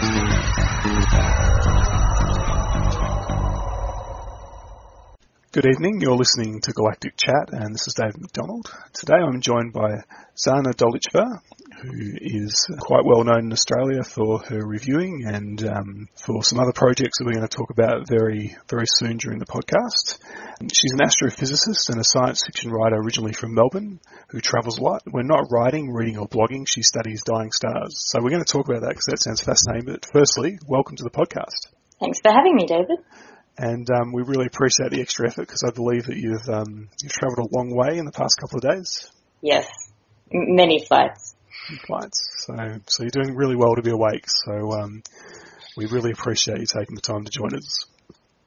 Thank you. Good evening, you're listening to Galactic Chat and this is David McDonald. Today I'm joined by Tsana Dolichva, who is quite well known in Australia for her reviewing and um, for some other projects that we're going to talk about very, very soon during the podcast. She's an astrophysicist and a science fiction writer originally from Melbourne who travels a lot. When not writing, reading or blogging, she studies dying stars. So we're going to talk about that because that sounds fascinating. But firstly, welcome to the podcast. Thanks for having me, David and um, we really appreciate the extra effort because I believe that you've um, you've travelled a long way in the past couple of days. Yes, M- many flights. Flights. So so you're doing really well to be awake. So um, we really appreciate you taking the time to join us.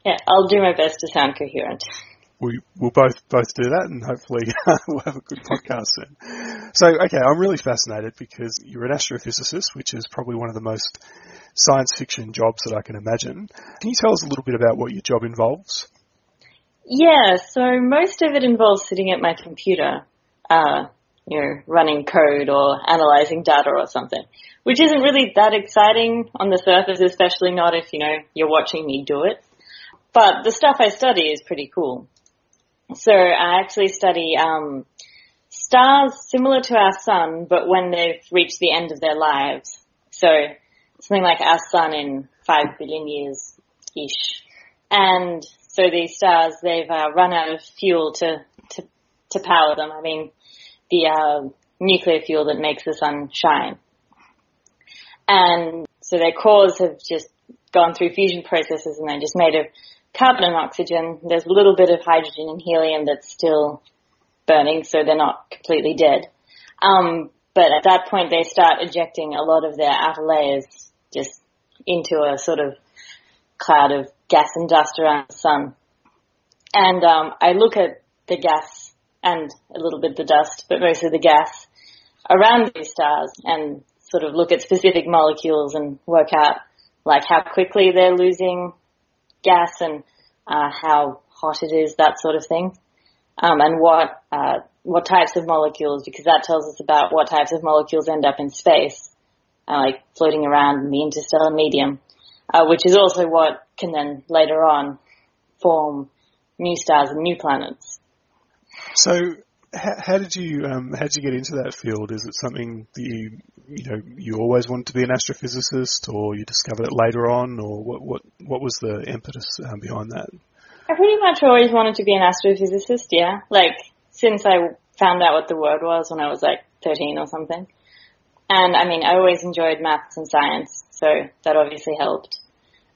Yeah, I'll do my best to sound coherent. We will both both do that, and hopefully we'll have a good podcast soon. So, okay, I'm really fascinated because you're an astrophysicist, which is probably one of the most science fiction jobs that I can imagine. Can you tell us a little bit about what your job involves? Yeah, so most of it involves sitting at my computer, uh, you know, running code or analyzing data or something, which isn't really that exciting on the surface, especially not if, you know, you're watching me do it. But the stuff I study is pretty cool. So I actually study, um, stars similar to our sun, but when they've reached the end of their lives. So something like our sun in five billion years ish. And so these stars, they've uh, run out of fuel to, to, to power them. I mean, the uh, nuclear fuel that makes the sun shine. And so their cores have just gone through fusion processes and they're just made of carbon and oxygen. There's a little bit of hydrogen and helium that's still burning, so they're not completely dead. Um, but at that point, they start ejecting a lot of their outer layers just into a sort of cloud of gas and dust around the sun. And um, I look at the gas and a little bit the dust, but mostly the gas around these stars and sort of look at specific molecules and work out like how quickly they're losing gas and uh, how hot it is, that sort of thing, um, and what uh, what types of molecules, because that tells us about what types of molecules end up in space uh, like floating around in the interstellar medium, uh, which is also what can then later on form new stars and new planets. So, how, how did you um, how did you get into that field? Is it something that you you know you always wanted to be an astrophysicist, or you discovered it later on, or what what what was the impetus um, behind that? I pretty much always wanted to be an astrophysicist. Yeah, like since I found out what the word was when I was like 13 or something. And I mean, I always enjoyed maths and science, so that obviously helped.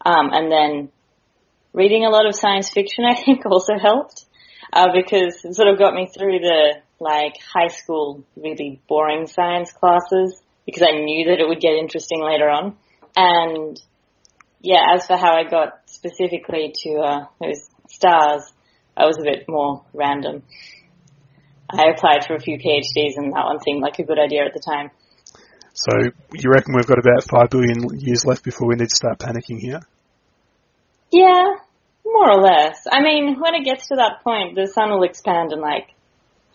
Um, and then reading a lot of science fiction, I think, also helped uh, because it sort of got me through the like high school really boring science classes because I knew that it would get interesting later on. And yeah, as for how I got specifically to uh, those stars, I was a bit more random. I applied for a few PhDs and that one seemed like a good idea at the time. So you reckon we've got about five billion years left before we need to start panicking here? Yeah, more or less. I mean, when it gets to that point, the sun will expand and like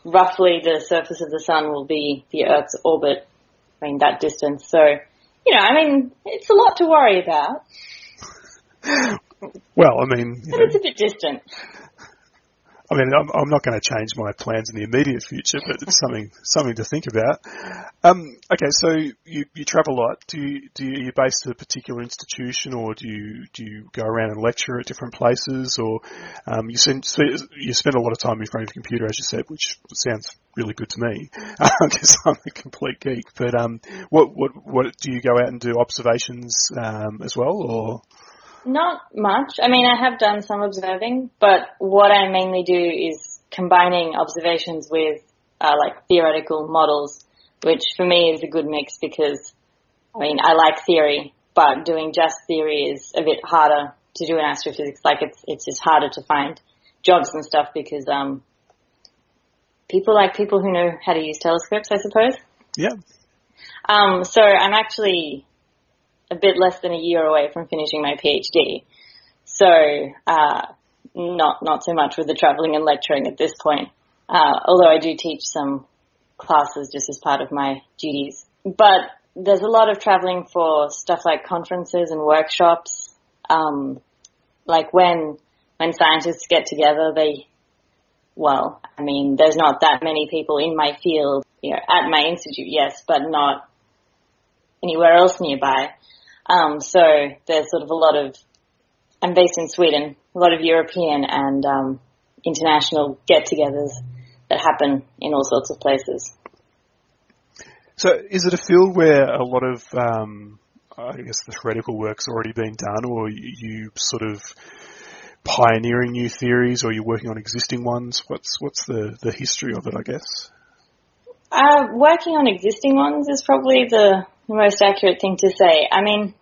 roughly the surface of the sun will be the Earth's orbit. I mean, that distance. So, you know, I mean, it's a lot to worry about. well, I mean, but know, it's a bit distant. I mean, I'm, I'm not going to change my plans in the immediate future, but it's something something to think about. Um, okay, so you, you travel a lot. Do you do you, are you based at a particular institution, or do you do you go around and lecture at different places, or um, you spend you spend a lot of time in front of your computer, as you said, which sounds really good to me because I'm a complete geek. But um, what what what do you go out and do observations um, as well, or? Not much. I mean, I have done some observing, but what I mainly do is combining observations with uh, like theoretical models, which for me is a good mix because, I mean, I like theory, but doing just theory is a bit harder to do in astrophysics. Like it's it's just harder to find jobs and stuff because um, people like people who know how to use telescopes, I suppose. Yeah. Um, so I'm actually a bit less than a year away from finishing my PhD. So, uh, not, not so much with the traveling and lecturing at this point. Uh, although I do teach some classes just as part of my duties. But there's a lot of traveling for stuff like conferences and workshops. Um, like when when scientists get together, they well, I mean, there's not that many people in my field, you know, at my institute, yes, but not anywhere else nearby. Um, so there's sort of a lot of, I'm based in Sweden, a lot of European and um, international get-togethers that happen in all sorts of places. So is it a field where a lot of, um, I guess the theoretical work's already been done or you sort of pioneering new theories or you're working on existing ones? What's, what's the, the history of it, I guess? Uh, working on existing ones is probably the most accurate thing to say. I mean,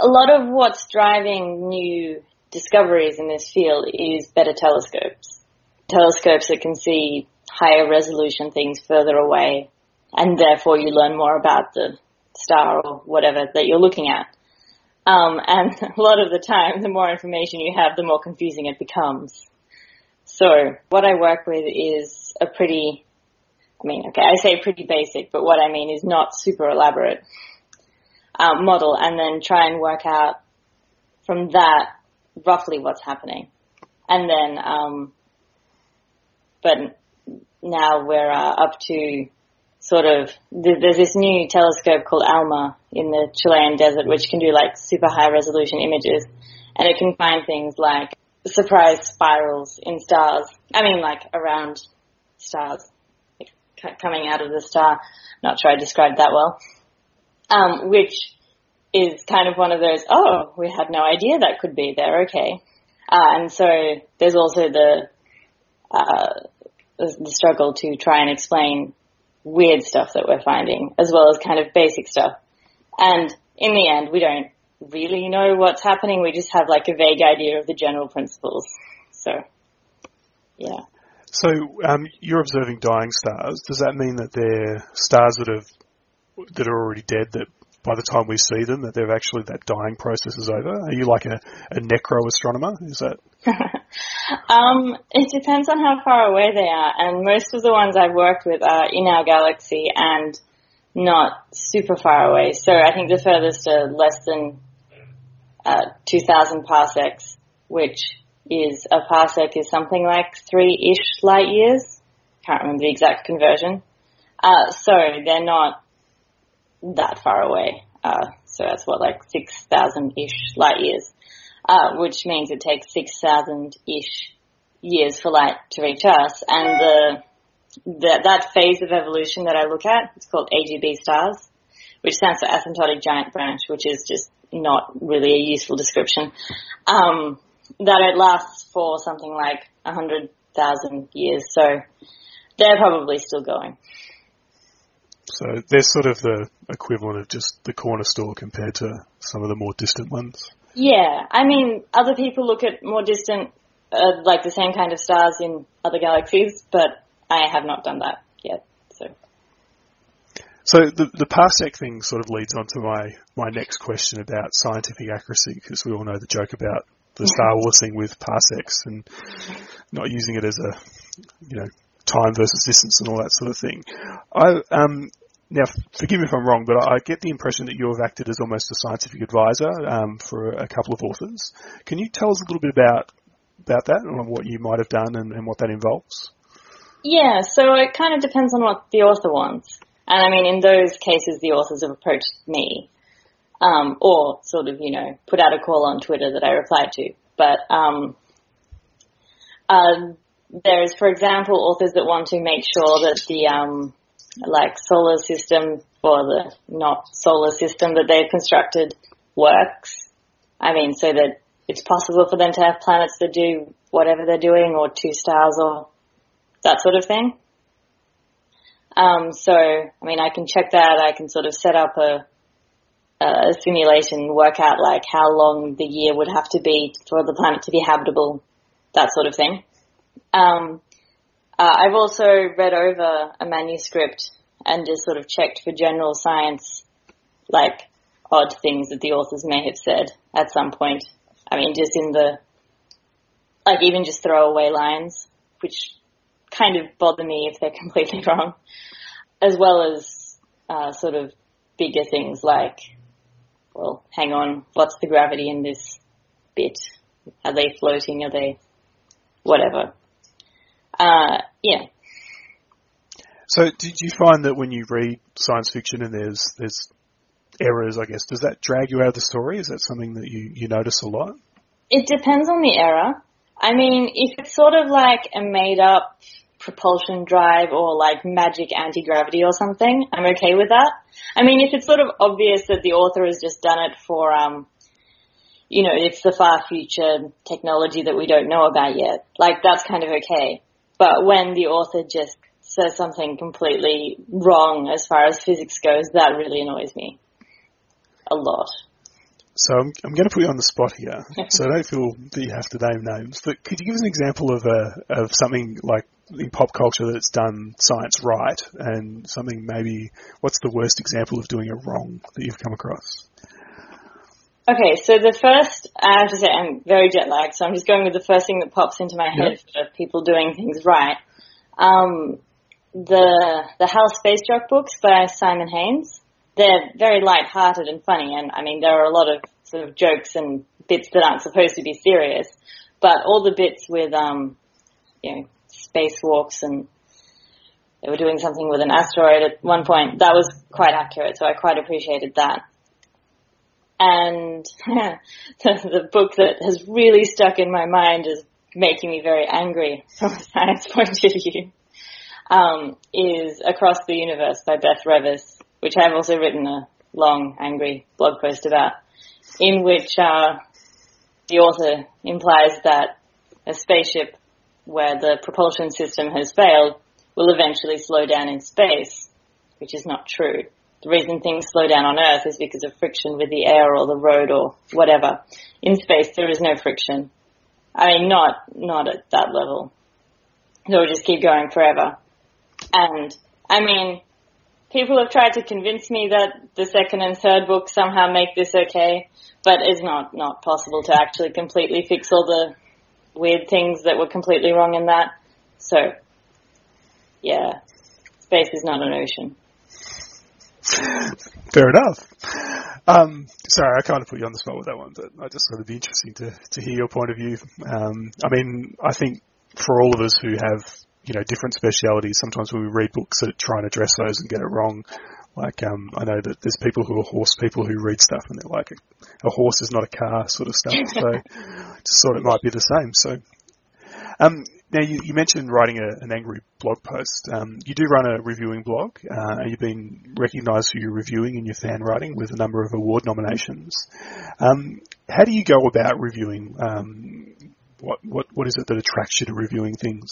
a lot of what's driving new discoveries in this field is better telescopes. Telescopes that can see higher resolution things further away and therefore you learn more about the star or whatever that you're looking at. Um, and a lot of the time, the more information you have, the more confusing it becomes. So what I work with is a pretty, I mean, okay, I say pretty basic, but what I mean is not super elaborate uh, model, and then try and work out from that roughly what's happening, and then, um, but now we're uh, up to sort of, there's this new telescope called ALMA in the Chilean desert, which can do like super high resolution images. And it can find things like surprise spirals in stars. I mean, like around stars, coming out of the star. Not sure I described that well. Um, which is kind of one of those, oh, we had no idea that could be there, okay. Uh, and so there's also the, uh, the struggle to try and explain weird stuff that we're finding, as well as kind of basic stuff. And in the end, we don't really know what's happening. We just have like a vague idea of the general principles. So, yeah. So um, you're observing dying stars. Does that mean that they're stars that have that are already dead that by the time we see them that they've actually that dying process is over? Are you like a, a necro astronomer? Is that? um, it depends on how far away they are, and most of the ones I've worked with are in our galaxy and not super far away. So I think the furthest are less than uh, 2,000 parsecs, which is a parsec is something like three-ish light years. Can't remember the exact conversion. Uh, so they're not that far away. Uh, so that's what, like 6,000-ish light years, uh, which means it takes 6,000-ish years for light to reach us. And the, the, that phase of evolution that I look at, it's called AGB stars, which stands for asymptotic giant branch, which is just not really a useful description. Um, that it lasts for something like 100,000 years. So they're probably still going. So they're sort of the equivalent of just the corner store compared to some of the more distant ones. Yeah, I mean, other people look at more distant, uh, like the same kind of stars in other galaxies, but I have not done that yet. So, so the the parsec thing sort of leads on to my my next question about scientific accuracy, because we all know the joke about the Star Wars thing with parsecs and not using it as a you know time versus distance and all that sort of thing. I um, now, forgive me if I'm wrong, but I get the impression that you have acted as almost a scientific advisor um, for a couple of authors. Can you tell us a little bit about about that and what you might have done and, and what that involves? Yeah, so it kind of depends on what the author wants. And I mean, in those cases, the authors have approached me, um, or sort of, you know, put out a call on Twitter that I replied to. But um, uh, there's, for example, authors that want to make sure that the um, like solar system or the not solar system that they've constructed works. I mean, so that it's possible for them to have planets that do whatever they're doing or two stars or that sort of thing. Um, so, I mean, I can check that. I can sort of set up a, a simulation, work out like how long the year would have to be for the planet to be habitable, that sort of thing. Um, uh, I've also read over a manuscript and just sort of checked for general science, like odd things that the authors may have said at some point. I mean, just in the, like even just throwaway lines, which kind of bother me if they're completely wrong, as well as uh, sort of bigger things like, well, hang on, what's the gravity in this bit? Are they floating? Are they whatever? Uh, yeah. So, did you find that when you read science fiction and there's there's errors, I guess, does that drag you out of the story? Is that something that you you notice a lot? It depends on the error. I mean, if it's sort of like a made up propulsion drive or like magic anti-gravity or something, I'm okay with that. I mean, if it's sort of obvious that the author has just done it for, um, you know, it's the far future technology that we don't know about yet, like that's kind of okay. But when the author just says something completely wrong as far as physics goes, that really annoys me. A lot. So I'm, I'm going to put you on the spot here. so I don't feel that you have to name names, but could you give us an example of a of something like in pop culture that's done science right, and something maybe what's the worst example of doing it wrong that you've come across? Okay, so the first, I have to say, I'm very jet lagged, so I'm just going with the first thing that pops into my head for people doing things right. Um, the the Hal Spacejock books by Simon Haynes they're very light-hearted and funny, and I mean there are a lot of sort of jokes and bits that aren't supposed to be serious, but all the bits with um, you know spacewalks and they were doing something with an asteroid at one point that was quite accurate, so I quite appreciated that. And the, the book that has really stuck in my mind is making me very angry from a science point of view. Um, is Across the Universe by Beth Revis which I've also written a long, angry blog post about, in which uh, the author implies that a spaceship where the propulsion system has failed will eventually slow down in space, which is not true. The reason things slow down on Earth is because of friction with the air or the road or whatever. In space, there is no friction. I mean, not not at that level. So we just keep going forever. And I mean, people have tried to convince me that the second and third book somehow make this okay, but it's not, not possible to actually completely fix all the weird things that were completely wrong in that. So, yeah, space is not an ocean. Fair enough. Um, sorry, I kind of put you on the spot with that one, but I just thought it'd be interesting to, to hear your point of view. Um, I mean, I think for all of us who have you know, different specialities. Sometimes when we read books that try and address those and get it wrong, like um, I know that there's people who are horse people who read stuff and they're like, a, a horse is not a car, sort of stuff. So just thought it might be the same. So um, now you, you, mentioned writing a, an angry blog post. Um, you do run a reviewing blog, uh, you've been recognised for your reviewing and your fan writing with a number of award nominations. Um, how do you go about reviewing? Um, what what what is it that attracts you to reviewing things?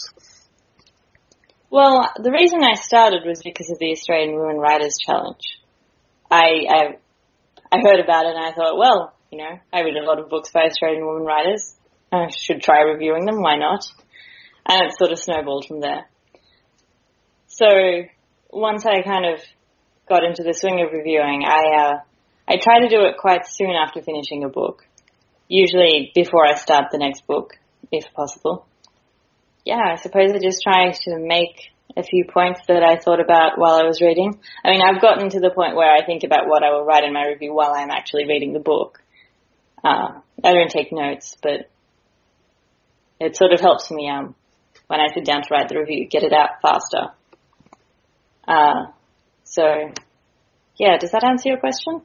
Well, the reason I started was because of the Australian Women Writers Challenge. I, I, I heard about it and I thought, well, you know, I read a lot of books by Australian women writers. I should try reviewing them. Why not? And it sort of snowballed from there. So once I kind of got into the swing of reviewing, I uh, I try to do it quite soon after finishing a book. Usually before I start the next book, if possible yeah, I suppose I just try to make a few points that I thought about while I was reading. I mean, I've gotten to the point where I think about what I will write in my review while I'm actually reading the book. Uh, I don't take notes, but it sort of helps me um, when I sit down to write the review, get it out faster. Uh, so, yeah, does that answer your question?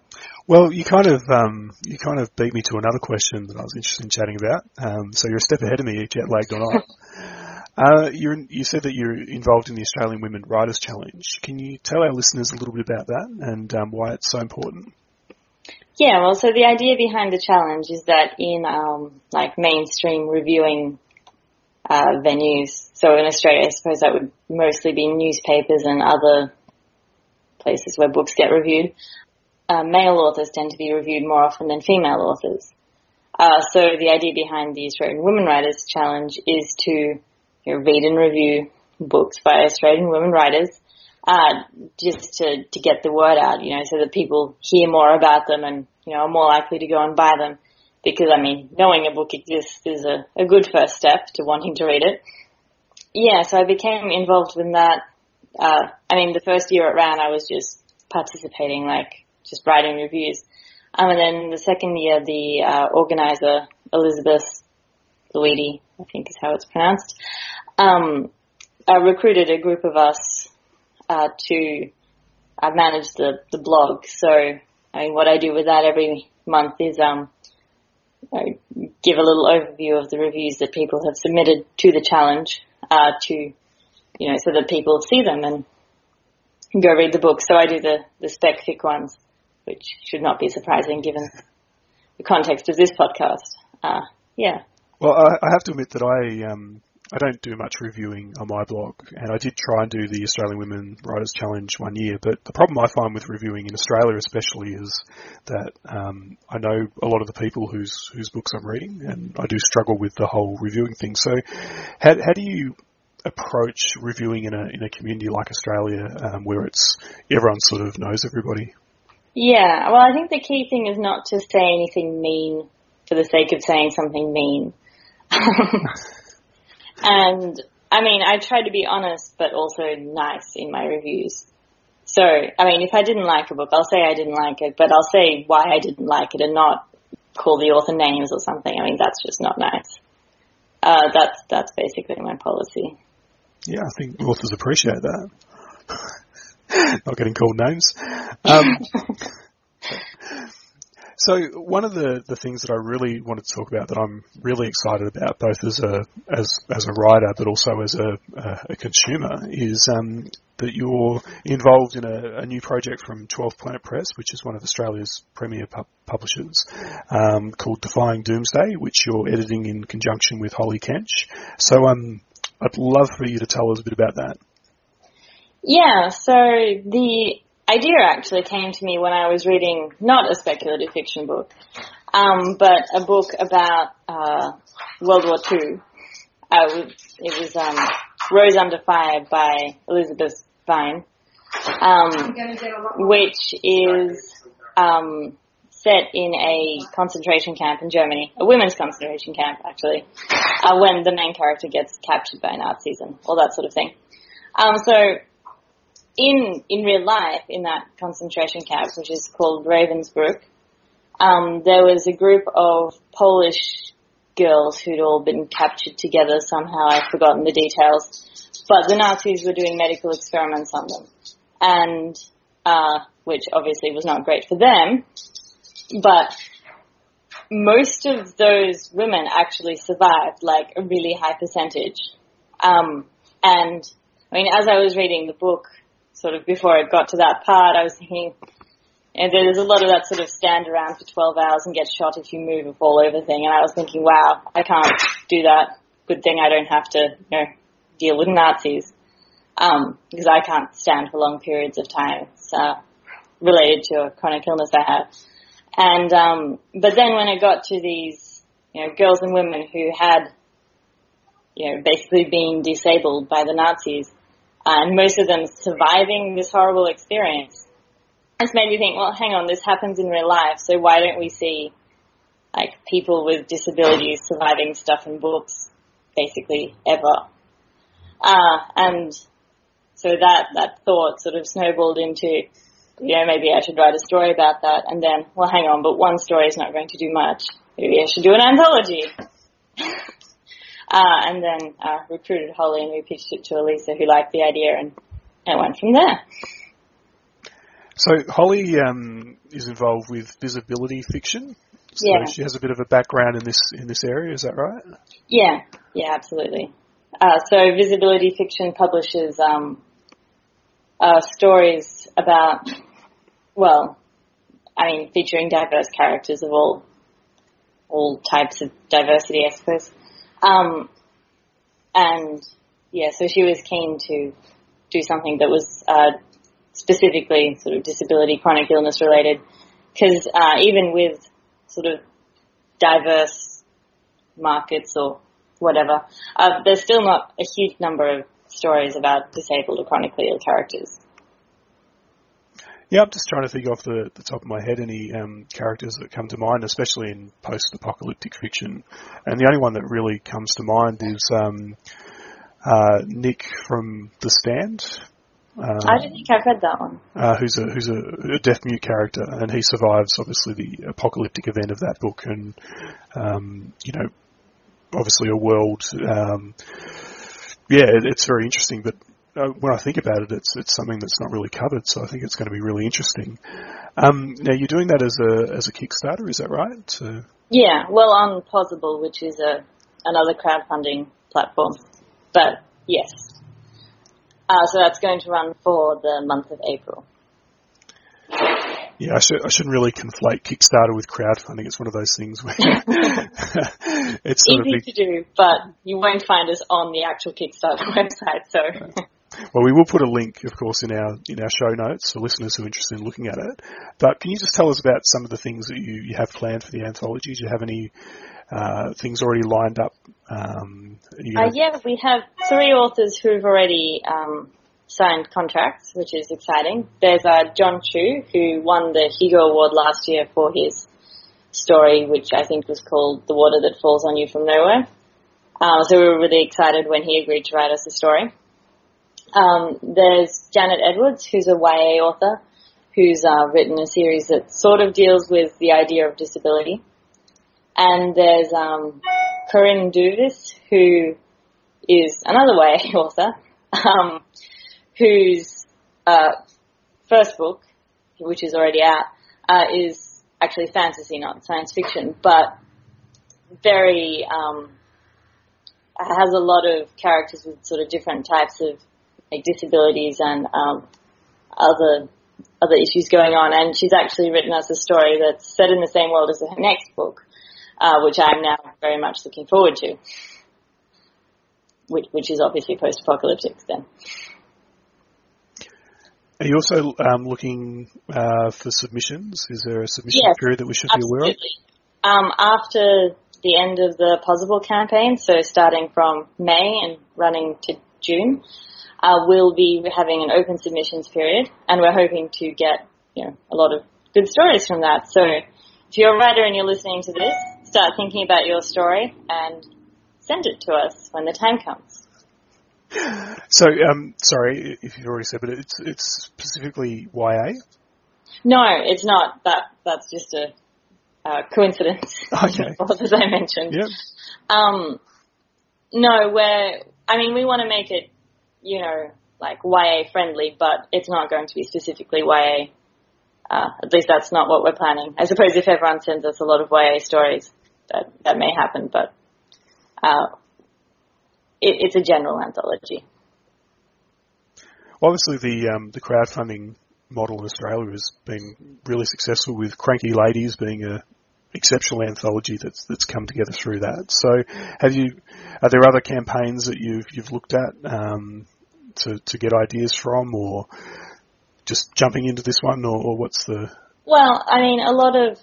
Well, you kind of um, you kind of beat me to another question that I was interested in chatting about. Um, so you're a step ahead of me, jet lagged or not. Uh, you said that you're involved in the Australian Women Writers Challenge. Can you tell our listeners a little bit about that and um, why it's so important? Yeah, well, so the idea behind the challenge is that in um, like mainstream reviewing uh, venues, so in Australia, I suppose that would mostly be newspapers and other places where books get reviewed. Uh, male authors tend to be reviewed more often than female authors. Uh, so the idea behind the Australian Women Writers Challenge is to you know, read and review books by Australian women writers, uh, just to, to get the word out, you know, so that people hear more about them and, you know, are more likely to go and buy them. Because, I mean, knowing a book exists is a, a good first step to wanting to read it. Yeah, so I became involved in that. Uh, I mean, the first year it ran, I was just participating like just writing reviews. Um, and then the second year, the uh, organizer Elizabeth Lhuede, I think is how it's pronounced, um, uh, recruited a group of us uh, to uh, manage the the blog. So I mean, what I do with that every month is um, Give a little overview of the reviews that people have submitted to the challenge uh, to, you know, so that people see them and go read the book. So I do the, the spec fic ones, which should not be surprising given the context of this podcast. Uh, yeah. Well, I, I have to admit that I um, I don't do much reviewing on my blog, and I did try and do the Australian Women Writers Challenge one year. But the problem I find with reviewing in Australia, especially, is that um, I know a lot of the people whose whose books I'm reading, and I do struggle with the whole reviewing thing. So, how how do you approach reviewing in a in a community like Australia, um, where it's everyone sort of knows everybody? Yeah, well, I think the key thing is not to say anything mean for the sake of saying something mean. And I mean, I try to be honest, but also nice in my reviews. So, I mean, if I didn't like a book, I'll say I didn't like it, but I'll say why I didn't like it and not call the author names or something. I mean, that's just not nice. Uh, that's, that's basically my policy. Yeah, I think authors appreciate that. not getting called names. Um, So one of the, the things that I really wanted to talk about that I'm really excited about, both as a as as a writer but also as a, a, consumer, is um, that you're involved in a, a, new project from 12th Planet Press, which is one of Australia's premier pu- publishers, um, called Defying Doomsday, which you're editing in conjunction with Holly Kench. So um, I'd love for you to tell us a bit about that. Yeah, so the idea actually came to me when I was reading not a speculative fiction book, um, but a book about uh, World War II. Uh, it was um, Rose Under Fire by Elizabeth Vine, um, which is um, set in a concentration camp in Germany, a women's concentration camp actually, uh, when the main character gets captured by Nazis and all that sort of thing. Um, so in in real life in that concentration camp, which is called Ravensbrück, um, there was a group of Polish girls who'd all been captured together somehow. I've forgotten the details, but the Nazis were doing medical experiments on them, and uh, which obviously was not great for them. But most of those women actually survived, like a really high percentage. Um, and I mean, as I was reading the book, sort of before I got to that part, I was thinking, and there's a lot of that sort of stand around for 12 hours and get shot if you move or fall over thing. And I was thinking, wow, I can't do that. Good thing I don't have to, you know, deal with Nazis. Um, because I can't stand for long periods of time. It's, uh, related to a chronic illness I have. And, um, but then when it got to these, you know, girls and women who had, you know, basically been disabled by the Nazis, and most of them surviving this horrible experience. It's made me think, well, hang on, this happens in real life, so why don't we see like people with disabilities surviving stuff in books basically ever? Uh, and so that, that thought sort of snowballed into, you know, maybe I should write a story about that and then, well, hang on, but one story is not going to do much. Maybe I should do an anthology. Uh, and then uh, recruited Holly and we pitched it to Alisa who liked the idea and it went from there. So Holly um, is involved with visibility fiction. So yeah. she has a bit of a background in this in this area, is that right? Yeah, yeah, absolutely. Uh, so visibility fiction publishes um, uh, stories about, well, I mean, featuring diverse characters of all all types of diversity, I suppose. Um, and yeah, so she was keen to do something that was uh, specifically sort of disability, chronic illness related, because uh, even with sort of diverse markets or whatever, uh, there's still not a huge number of stories about disabled or chronically ill characters. Yeah, I'm just trying to think off the, the top of my head any um, characters that come to mind, especially in post-apocalyptic fiction. And the only one that really comes to mind is um, uh, Nick from The Stand. Uh, I don't think I've read that one. Uh, who's a who's a, a deaf mute character, and he survives obviously the apocalyptic event of that book, and um, you know, obviously a world. Um, yeah, it, it's very interesting, but uh, when I think about it, it's it's something that's not really covered, so I think it's going to be really interesting. Um, now you're doing that as a as a Kickstarter, is that right? So, yeah, well, on Pozible, which is a another crowdfunding platform, but yes, uh, so that's going to run for the month of April. Yeah, I, should, I shouldn't really conflate Kickstarter with crowdfunding. It's one of those things where it's easy big... to do, but you won't find us on the actual Kickstarter website. So, well, we will put a link, of course, in our in our show notes for listeners who are interested in looking at it. But can you just tell us about some of the things that you, you have planned for the anthology? Do you have any uh, things already lined up? Um, uh, yeah, we have three authors who've already um, signed contracts, which is exciting. There's uh, John Chu, who won the Hugo Award last year for his story, which I think was called The Water That Falls on You from Nowhere. Uh, so we were really excited when he agreed to write us a story. Um, there's Janet Edwards, who's a YA author, who's uh, written a series that sort of deals with the idea of disability. And there's um, Corinne Duyvis, who is another YA author, um, whose uh, first book, which is already out, uh, is actually fantasy, not science fiction, but very um, has a lot of characters with sort of different types of like, disabilities and um, other other issues going on. And she's actually written us a story that's set in the same world as her next book, uh, which I'm now very much looking forward to, which, which is obviously post-apocalyptic then. Are you also um, looking uh, for submissions? Is there a submission yes, period that we should absolutely. be aware of? Um, after the end of the Pozible campaign, so starting from May and running to June, uh, we'll be having an open submissions period, and we're hoping to get you know a lot of good stories from that. So if you're a writer and you're listening to this, start thinking about your story and send it to us when the time comes. So, um, sorry if you've already said, but it's it's specifically YA. No, it's not. That that's just a uh, coincidence. Okay. as I mentioned. Yep. Um, no, we're. I mean, we want to make it, you know, like YA friendly, but it's not going to be specifically YA. Uh, at least that's not what we're planning. I suppose if everyone sends us a lot of YA stories, that that may happen, but uh, it, it's a general anthology. Obviously, the um, the crowdfunding model in Australia has been really successful, with Cranky Ladies being a exceptional anthology that's that's come together through that. So, have you? Are there other campaigns that you've you've looked at um, to to get ideas from, or just jumping into this one, or, or what's the? Well, I mean, a lot of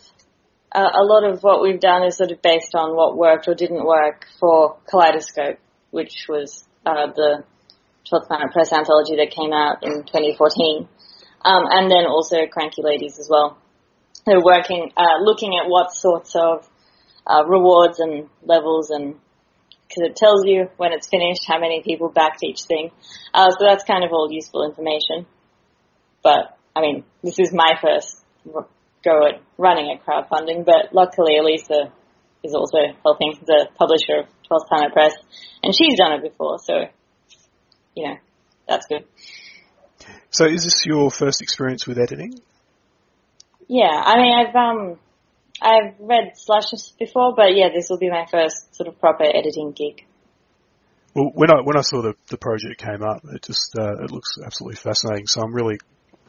uh, a lot of what we've done is sort of based on what worked or didn't work for Kaleidoscope which was uh, the 12th Planet Press anthology that came out in 2014, um, and then also Cranky Ladies as well. They're working, uh, looking at what sorts of uh, rewards and levels and because it tells you when it's finished how many people backed each thing. Uh, so that's kind of all useful information. But I mean, this is my first go at running a crowdfunding, but luckily Alisa is also helping the publisher of 12th Planet Press, and she's done it before, so you know that's good. So, is this your first experience with editing? Yeah, I mean, I've um, I've read slashes before, but yeah, this will be my first sort of proper editing gig. Well, when I when I saw the the project came up, it just uh, it looks absolutely fascinating. So I'm really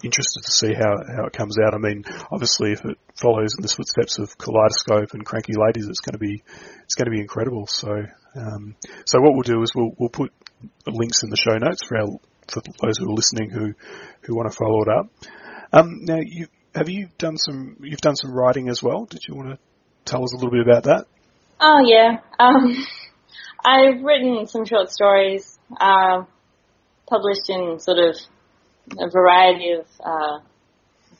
interested to see how, how it comes out. I mean, obviously, if it follows in the footsteps of Kaleidoscope and Cranky Ladies, it's going to be it's going to be incredible. So, um, so what we'll do is we'll we'll put links in the show notes for our for those who are listening who who want to follow it up. Um, now, you have you done some you've done some writing as well? Did you want to tell us a little bit about that? Oh yeah, um, I've written some short stories, uh, published in sort of a variety of uh,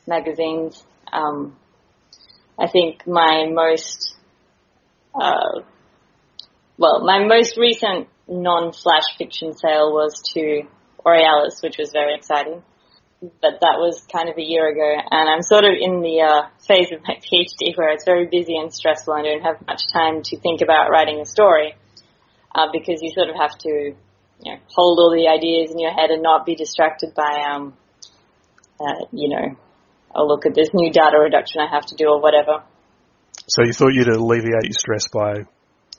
magazines. Um, I think my most, uh, well, my most recent non-flash fiction sale was to Aurealis, which was very exciting. But that was kind of a year ago, and I'm sort of in the uh, phase of my PhD where it's very busy and stressful, and I don't have much time to think about writing a story uh, because you sort of have to you know, hold all the ideas in your head and not be distracted by, um, uh, you know, oh look at this new data reduction I have to do or whatever. So you thought you'd alleviate your stress by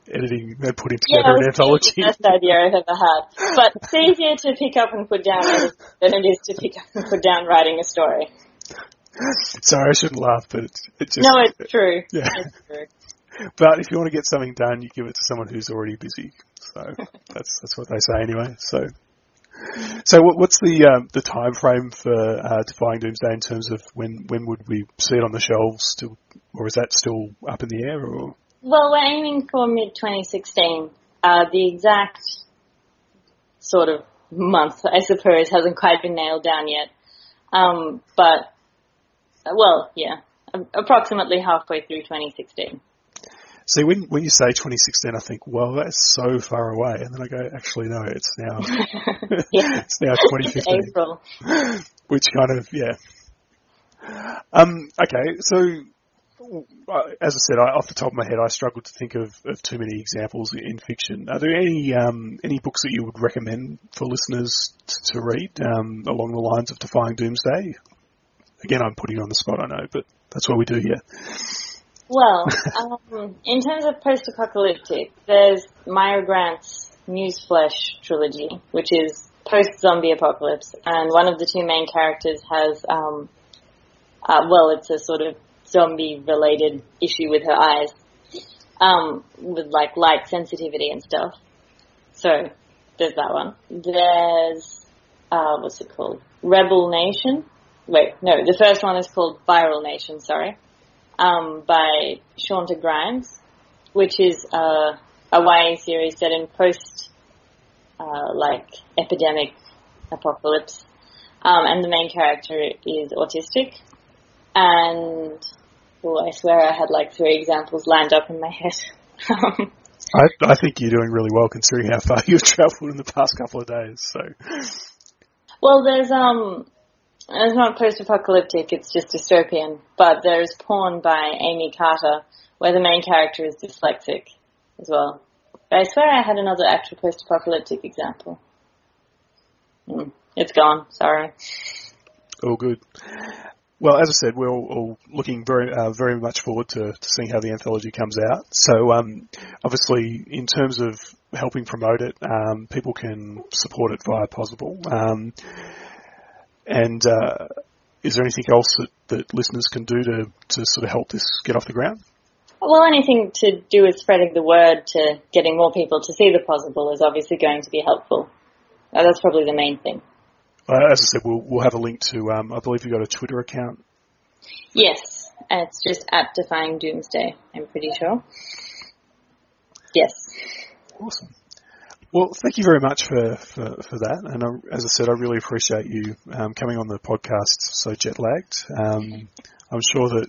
editing and putting together yeah, an anthology? the best idea I've ever had. But it's easier to pick up and put down than it is to pick up and put down writing a story. Sorry, I shouldn't laugh, but it's, it's just... No, it's true. Yeah. It's true. But if you want to get something done, you give it to someone who's already busy. So that's that's what they say anyway. So, so what, what's the um, the time frame for uh, Defying Doomsday in terms of when when would we see it on the shelves? Still, or is that still up in the air? Or Well, we're aiming for mid 2016. Uh, the exact sort of month, I suppose, hasn't quite been nailed down yet. Um, but, uh, well, yeah, approximately halfway through 2016. see, when when you say 2016, I think, well, that's so far away, and then I go, actually, no, it's now yeah. it's now 2015. April. which kind of yeah. Um, okay, so as I said, I, off the top of my head, I struggled to think of, of too many examples in fiction. Are there any um, any books that you would recommend for listeners to, to read um, along the lines of Defying Doomsday? Again, I'm putting you on the spot, I know, but that's what we do here. Well, um, in terms of post-apocalyptic, there's Mira Grant's Newsflesh trilogy, which is post-zombie apocalypse, and one of the two main characters has, um, uh, well, it's a sort of zombie-related issue with her eyes, um, with like light sensitivity and stuff. So there's that one. There's uh, what's it called? Rebel Nation. Wait, no, the first one is called Viral Nation. Sorry um, by Shaunta Grimes, which is uh, a YA series set in post, uh, like epidemic apocalypse, um, and the main character is autistic. And I swear I had like three examples lined up in my head. Um, I, I think you're doing really well considering how far you've travelled in the past couple of days. So, well, there's um, it's not post-apocalyptic, it's just dystopian, but there's Pawn by Aimee Carter, where the main character is dyslexic as well. But I swear I had another actual post-apocalyptic example. Hmm, it's gone, sorry. all good. Well, as I said, we're all, all looking very, uh, very much forward to, to seeing how the anthology comes out. So, um, obviously, in terms of helping promote it, um, people can support it via Pozible. Um, and uh, is there anything else that, that listeners can do to, to sort of help this get off the ground? Well, anything to do with spreading the word to getting more people to see the Pozible is obviously going to be helpful. Uh, that's probably the main thing. Uh, as I said, we'll, we'll have a link to, um, I believe you've got a Twitter account. Yes, it's just at Defying Doomsday, I'm pretty sure. Yes. Awesome. Well, thank you very much for, for, for that. And I, as I said, I really appreciate you um, coming on the podcast so jet lagged. Um, I'm sure that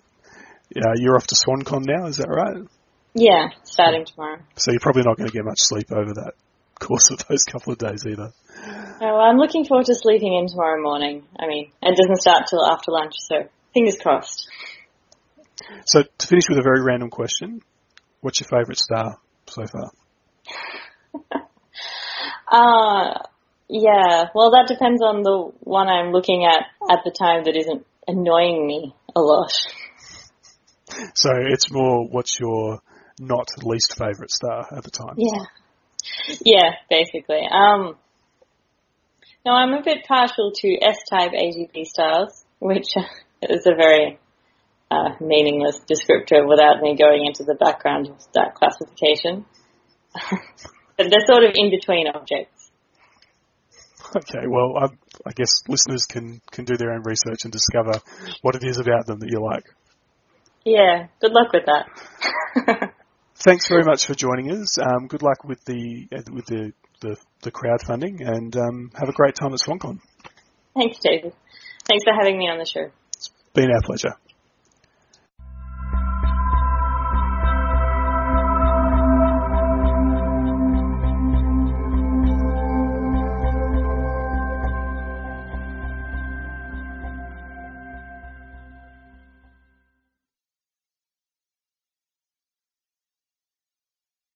uh, you're off to SwanCon now, is that right? Yeah, starting tomorrow. So you're probably not going to get much sleep over that course of those couple of days either. Oh, well, I'm looking forward to sleeping in tomorrow morning. I mean, it doesn't start till after lunch, so fingers crossed. So to finish with a very random question, what's your favourite star so far? Uh, yeah, well that depends on the one I'm looking at at the time that isn't annoying me a lot. So it's more what's your not least favourite star at the time? Yeah. Yeah, basically. Um, no, I'm a bit partial to S-type AGB stars, which is a very uh, meaningless descriptor without me going into the background of that classification. but they're sort of in between objects. Okay, well, I, I guess listeners can, can do their own research and discover what it is about them that you like. Yeah, good luck with that. Thanks very much for joining us. Um, good luck with the uh, with the, the, the crowdfunding, and um, have a great time at SwanCon. Thanks, David. Thanks for having me on the show. It's been our pleasure.